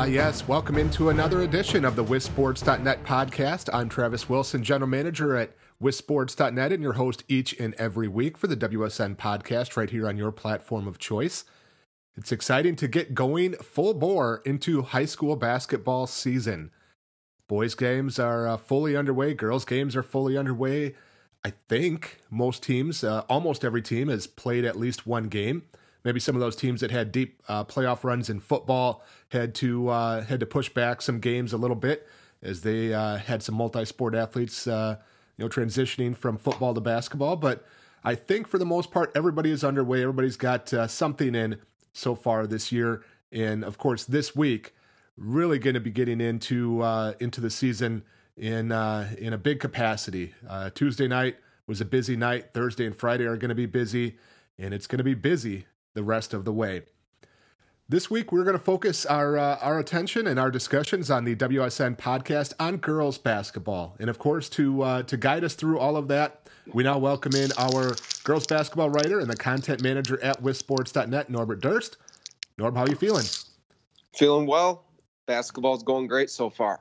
Ah, yes. Welcome into another edition of the WisSports.net podcast. I'm Travis Wilson, General Manager at WisSports.net, and your host each and every week for the WSN podcast right here on your platform of choice. It's exciting to get going full bore into high school basketball season. Boys' games are uh, fully underway, girls' games are fully underway. I think most teams, uh, almost every team, has played at least one game maybe some of those teams that had deep uh, playoff runs in football had to uh, had to push back some games a little bit as they uh, had some multi-sport athletes uh, you know transitioning from football to basketball. But I think for the most part everybody is underway. Everybody's got uh, something in so far this year. And of course this week really going to be getting into uh, into the season in in a big capacity. Tuesday night was a busy night. Thursday and Friday are going to be busy and it's going to be busy the rest of the way. This week, we're going to focus our uh, our attention and our discussions on the WSN podcast on girls basketball, and of course, to uh, to guide us through all of that, we now welcome in our girls basketball writer and the content manager at WisSports.net, Norbert Durst. Norb, how are you feeling? Feeling well. Basketball's going great so far.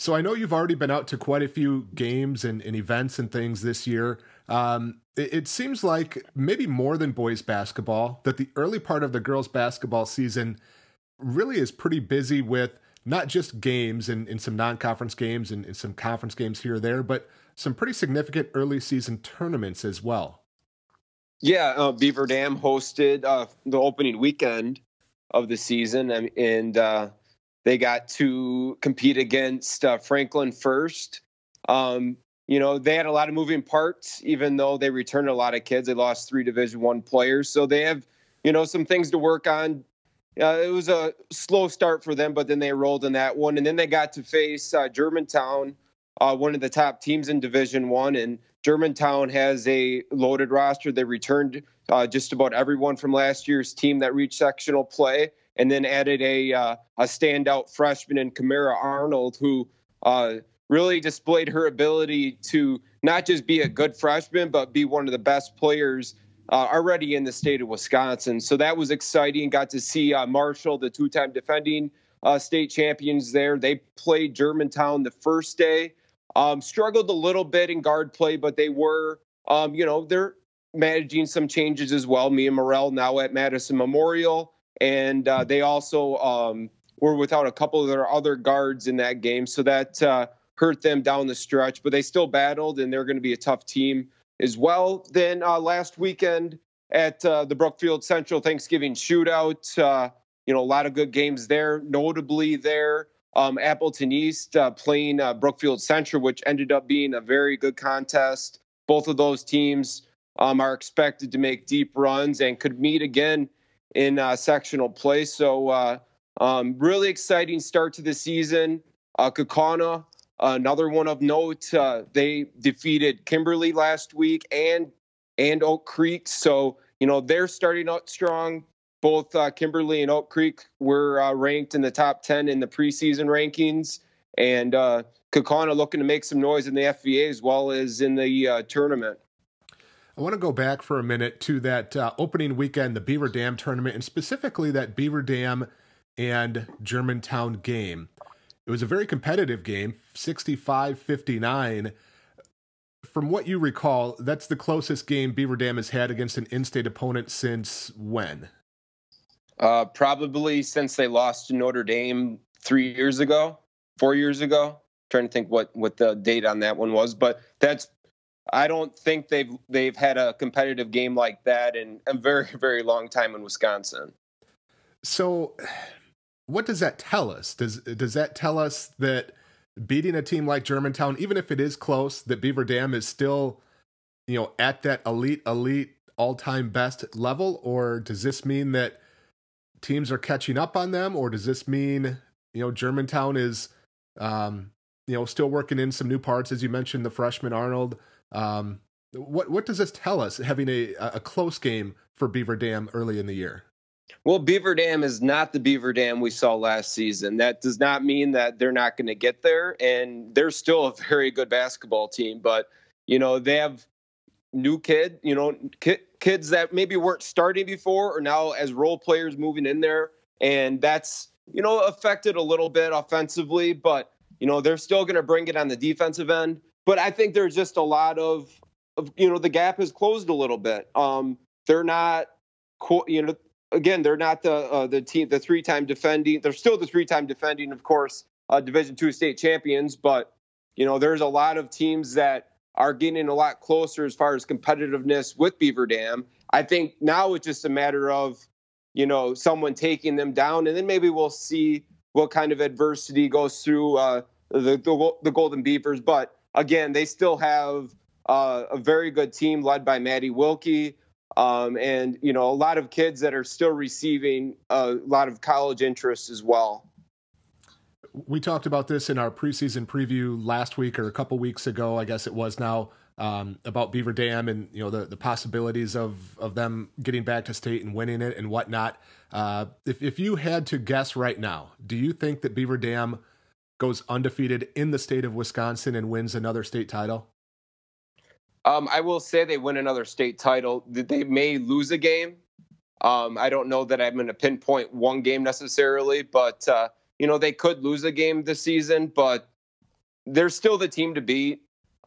So I know you've already been out to quite a few games and, and events and things this year. Um, it, it, seems like maybe more than boys basketball, that the early part of the girls basketball season really is pretty busy with not just games and, and some non conference games and, and, some conference games here or there, but some pretty significant early season tournaments as well. Yeah, uh, Beaver Dam hosted uh, the opening weekend of the season, and, and uh, they got to compete against uh, Franklin first. Um, you know they had a lot of moving parts even though they returned a lot of kids. They lost three division one players. So they have you know some things to work on. Uh, it was a slow start for them but then they rolled in that one. And then they got to face uh, germantown uh, one of the top teams in division one. And germantown has a loaded roster. They returned uh, just about everyone from last year's team that reached sectional play and then added a uh, a standout freshman in Kamara Arnold who uh, really displayed her ability to not just be a good freshman, but be one of the best players uh, already in the state of Wisconsin. So that was exciting. Got to see uh, Marshall, the two time defending uh, state champions, there. They played Germantown the first day. Um, struggled a little bit in guard play, but they were, um, you know, they're managing some changes as well. Me and Morel now at Madison Memorial. And uh, they also um, were without a couple of their other guards in that game. So that uh, hurt them down the stretch, but they still battled, and they're going to be a tough team as well. Then uh, last weekend at uh, the Brookfield Central Thanksgiving Shootout, uh, you know, a lot of good games there. Notably, there um, Appleton East uh, playing Brookfield Central, which ended up being a very good contest. Both of those teams um, are expected to make deep runs and could meet again in uh, sectional play. So, um, really exciting start to the season. Uh, Kaukauna Another one of note, uh, they defeated Kimberly last week and and Oak Creek. So you know they're starting out strong. Both uh, Kimberly and Oak Creek were uh, ranked in the top ten in the preseason rankings, and uh, Kaukauna looking to make some noise in the FVA as well as in the uh, tournament. I want to go back for a minute to that uh, opening weekend, the Beaver Dam tournament, and specifically that Beaver Dam and Germantown game. It was a very competitive game, 65 59. From what you recall, that's the closest game Beaver Dam has had against an in state opponent since when? Uh, probably since they lost to Notre Dame three years ago, four years ago. Trying to think what, what the date on that one was, but that's I don't think they've they've had a competitive game like that in a very very long time in Wisconsin. So what does that tell us? Does does that tell us that beating a team like Germantown, even if it is close, that Beaver Dam is still, you know, at that elite, elite, all time best level, or does this mean that teams are catching up on them, or does this mean you know Germantown is, um, you know, still working in some new parts, as you mentioned, the freshman Arnold. Um, what what does this tell us? Having a a close game for Beaver Dam early in the year. Well, Beaver Dam is not the Beaver Dam we saw last season. That does not mean that they're not going to get there, and they're still a very good basketball team. But you know, they have new kid, you know, ki- kids that maybe weren't starting before or now as role players moving in there, and that's you know, affected a little bit offensively, but you know they're still going to bring it on the defensive end. But I think there's just a lot of, of you know, the gap has closed a little bit. Um, they're not, you know, again, they're not the uh, the team, the three time defending. They're still the three time defending, of course, uh, Division two state champions. But you know, there's a lot of teams that are getting a lot closer as far as competitiveness with Beaver Dam. I think now it's just a matter of, you know, someone taking them down, and then maybe we'll see what kind of adversity goes through uh, the, the, the Golden Beavers. But again, they still have uh, a very good team led by Maddie Wilkie. Um, and you know a lot of kids that are still receiving a lot of college interest as well. We talked about this in our preseason preview last week or a couple weeks ago, I guess it was now, um, about Beaver Dam and you know the, the possibilities of of them getting back to state and winning it and whatnot. Uh, if if you had to guess right now, do you think that Beaver Dam goes undefeated in the state of Wisconsin and wins another state title? Um, I will say they win another state title. They may lose a game. Um, I don't know that I'm going to pinpoint one game necessarily, but uh, you know they could lose a game this season. But they're still the team to beat.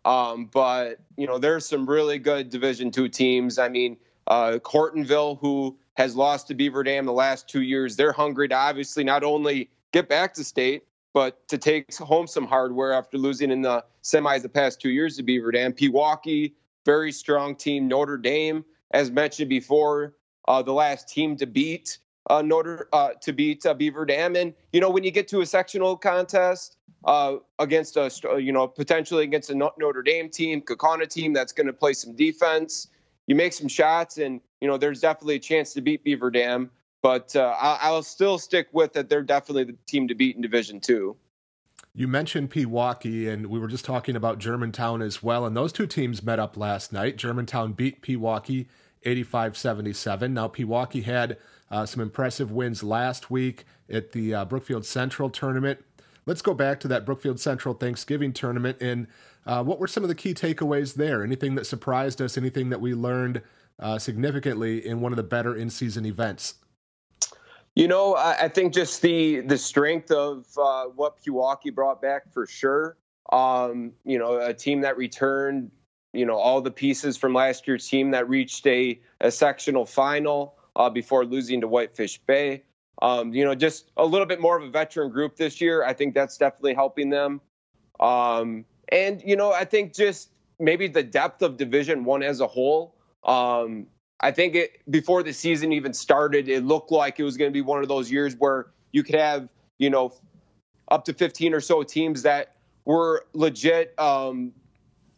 Um, but you know there's some really good Division two teams. I mean, uh, Hortonville, who has lost to Beaver Dam the last two years, they're hungry to obviously not only get back to state, but to take home some hardware after losing in the semis the past two years to Beaver Dam. Pewaukee, very strong team. Notre Dame, as mentioned before, uh, the last team to beat uh, Notre uh, to beat uh, Beaver Dam. And you know when you get to a sectional contest uh, against a you know potentially against a Notre Dame team, Kaukauna team that's going to play some defense, you make some shots, and you know there's definitely a chance to beat Beaver Dam. But uh, I'll, I'll still stick with that. They're definitely the team to beat in Division Two. You mentioned Pewaukee, and we were just talking about Germantown as well. And those two teams met up last night. Germantown beat Pewaukee 85 77. Now, Pewaukee had uh, some impressive wins last week at the uh, Brookfield Central tournament. Let's go back to that Brookfield Central Thanksgiving tournament. And uh, what were some of the key takeaways there? Anything that surprised us? Anything that we learned uh, significantly in one of the better in season events? You know, I, I think just the the strength of uh, what Pewaukee brought back for sure. Um, you know, a team that returned, you know, all the pieces from last year's team that reached a, a sectional final uh, before losing to Whitefish Bay. Um, you know, just a little bit more of a veteran group this year. I think that's definitely helping them. Um, and you know, I think just maybe the depth of Division One as a whole. Um, I think it before the season even started, it looked like it was going to be one of those years where you could have, you know, up to 15 or so teams that were legit um,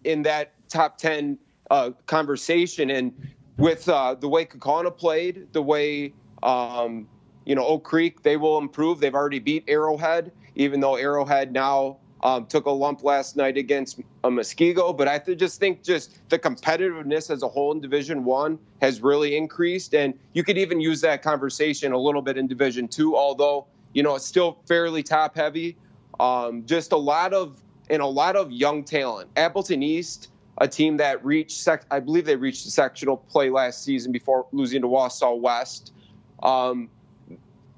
in that top 10 uh, conversation. And with uh, the way Kaukauna played, the way, um, you know, Oak Creek, they will improve. They've already beat Arrowhead, even though Arrowhead now um, took a lump last night against a Muskego, but I just think just the competitiveness as a whole in Division One has really increased, and you could even use that conversation a little bit in Division Two, although you know it's still fairly top heavy. Um, just a lot of and a lot of young talent. Appleton East, a team that reached, sec- I believe they reached the sectional play last season before losing to Wausau West. Um,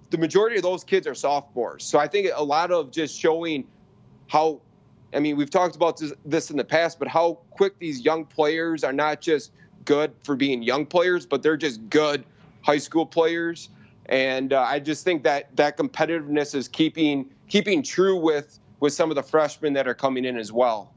the majority of those kids are sophomores, so I think a lot of just showing how I mean, we've talked about this, in the past, but how quick these young players are not just good for being young players, but they're just good high school players. And uh, I just think that that competitiveness is keeping keeping true with with some of the freshmen that are coming in as well.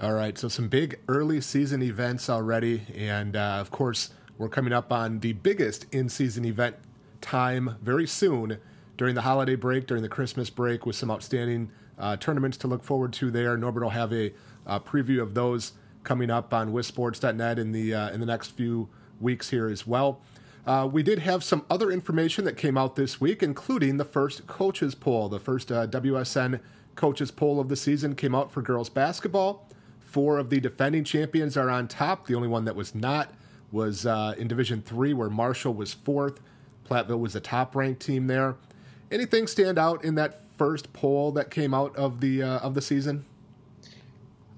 All right, so some big early season events already, and uh, of course, we're coming up on the biggest in season event time very soon during the holiday break, during the Christmas break, with some outstanding uh, tournaments to look forward to there. Norbert will have a preview of those coming up on WisSports.net in the uh, in the next few weeks here as well. Uh, we did have some other information that came out this week, including the first coaches poll. The first uh, WSN coaches poll of the season came out for girls basketball. Four of the defending champions are on top. The only one that was not was uh, in Division Three, where Marshall was fourth. Platteville was the top ranked team there. Anything stand out in that first poll that came out of the uh, of the season?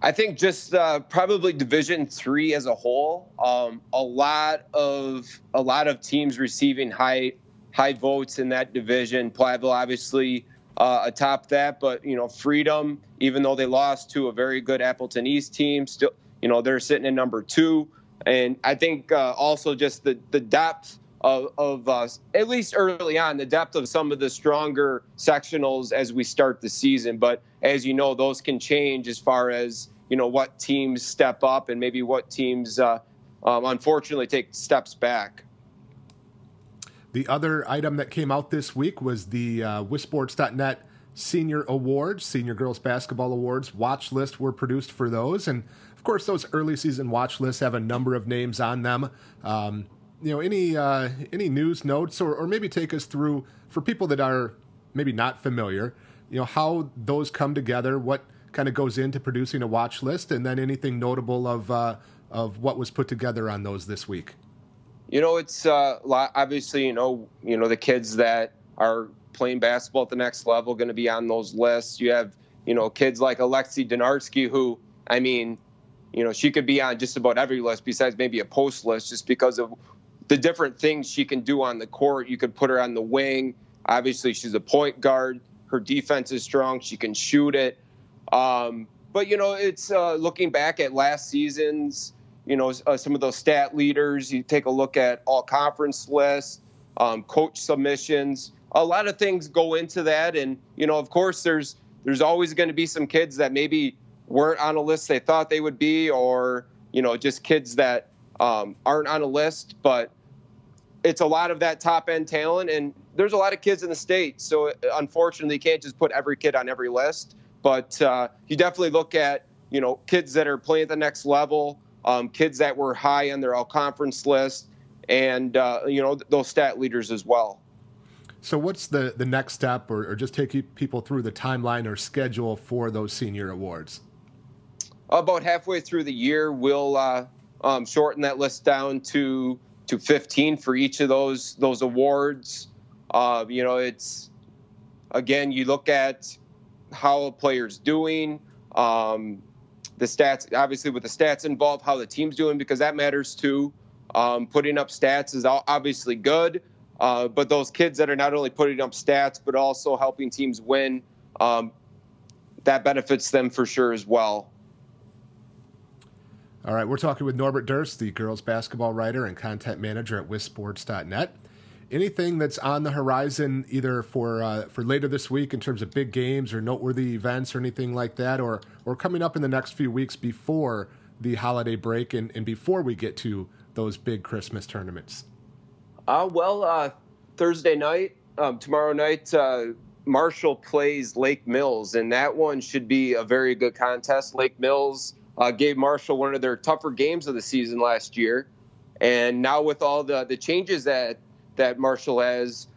I think just uh, probably Division Three as a whole. Um, a lot of a lot of teams receiving high high votes in that division. Platteville obviously uh, atop that, but you know, Freedom, even though they lost to a very good Appleton East team, still, you know, they're sitting in number two. And I think uh, also just the the depth of, of uh, at least early on the depth of some of the stronger sectionals as we start the season. But as you know, those can change as far as you know what teams step up and maybe what teams uh, um, unfortunately take steps back. The other item that came out this week was the uh, WisSports.net Senior Awards, Senior Girls Basketball Awards. Watch lists were produced for those, and of course, those early season watch lists have a number of names on them. Um, you know, any uh, any news notes, or, or maybe take us through for people that are maybe not familiar, you know, how those come together, what kind of goes into producing a watch list, and then anything notable of uh, of what was put together on those this week. You know, it's uh, obviously you know you know the kids that are playing basketball at the next level going to be on those lists. You have you know kids like Alexi Donarski, who I mean, you know, she could be on just about every list besides maybe a post list, just because of the different things she can do on the court. You could put her on the wing. Obviously, she's a point guard. Her defense is strong. She can shoot it. Um, but you know, it's uh, looking back at last season's you know, uh, some of those stat leaders. You take a look at all conference lists, um, coach submissions. A lot of things go into that, and you know, of course, there's there's always going to be some kids that maybe weren't on a list they thought they would be, or you know, just kids that um, aren't on a list. But it's a lot of that top end talent, and there's a lot of kids in the state. So unfortunately, you can't just put every kid on every list. But uh, you definitely look at you know kids that are playing at the next level um, kids that were high on their all conference list, and uh, you know those stat leaders as well. So, what's the the next step, or, or just take people through the timeline or schedule for those senior awards? About halfway through the year, we'll uh, um, shorten that list down to to 15 for each of those those awards. Uh, you know, it's again, you look at how a player's doing. Um, the stats, obviously, with the stats involved, how the team's doing, because that matters too. Um, putting up stats is obviously good, uh, but those kids that are not only putting up stats, but also helping teams win, um, that benefits them for sure as well. All right, we're talking with Norbert Durst, the girls basketball writer and content manager at WisSports.net anything that's on the horizon, either for uh, for later this week in terms of big games or noteworthy events or anything like that, or or coming up in the next few weeks before the holiday break and, and before we get to those big Christmas tournaments? Uh, well, uh, Thursday night, um, tomorrow night, uh, Marshall plays Lake Mills, and that one should be a very good contest. Lake Mills uh, gave Marshall one of their tougher games of the season last year. And now with all the, the changes that that Marshall has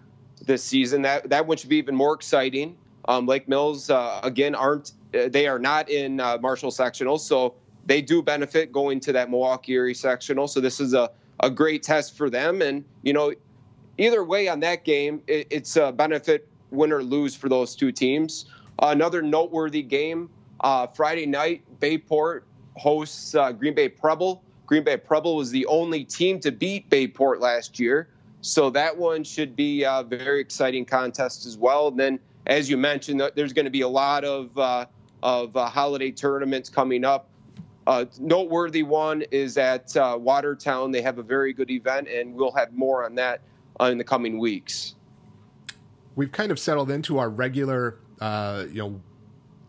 this season. That that one should be even more exciting. Um, Lake Mills uh, again aren't uh, they are not in uh, Marshall sectional, so they do benefit going to that Milwaukee Erie sectional. So this is a a great test for them, and you know either way on that game, it, it's a benefit win or lose for those two teams. Another noteworthy game uh, Friday night, Bay Port hosts uh, Green Bay Preble. Green Bay Preble was the only team to beat Bay Port last year. So that one should be a very exciting contest as well. And then, as you mentioned, there's going to be a lot of uh, of uh, holiday tournaments coming up. Uh, noteworthy one is at uh, Watertown. They have a very good event, and we'll have more on that uh, in the coming weeks. We've kind of settled into our regular, uh, you know,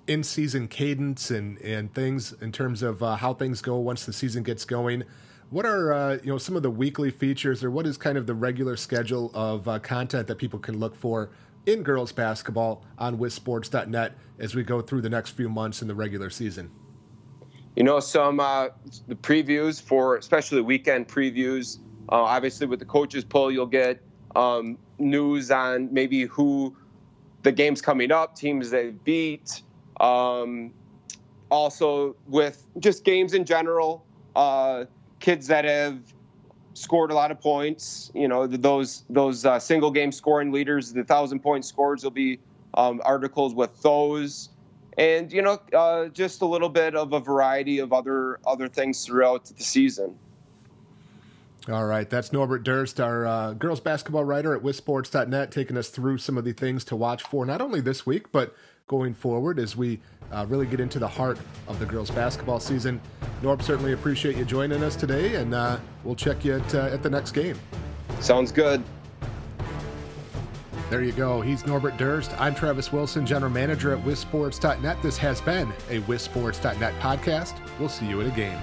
in season cadence and and things in terms of how things go once the season gets going. What are uh, you know some of the weekly features, or what is kind of the regular schedule of uh, content that people can look for in girls basketball on WisSports.net as we go through the next few months in the regular season? You know, some uh, the previews for especially weekend previews. Uh, obviously, with the coaches poll, you'll get um, news on maybe who the games coming up, teams they beat. Um, also, with just games in general. Uh, kids that have scored a lot of points. You know, those those uh, single game scoring leaders, the thousand point scores will be um, articles with those, and you know, uh, just a little bit of a variety of other other things throughout the season. All right, that's Norbert Durst, our uh, girls basketball writer at WisSports.net, taking us through some of the things to watch for, not only this week, but going forward as we uh, really get into the heart of the girls basketball season. Norb, certainly appreciate you joining us today, and uh, we'll check you at, uh, at the next game. Sounds good. There you go. He's Norbert Durst. I'm Travis Wilson, General Manager at WisSports.net. This has been a WisSports.net podcast. We'll see you at a game.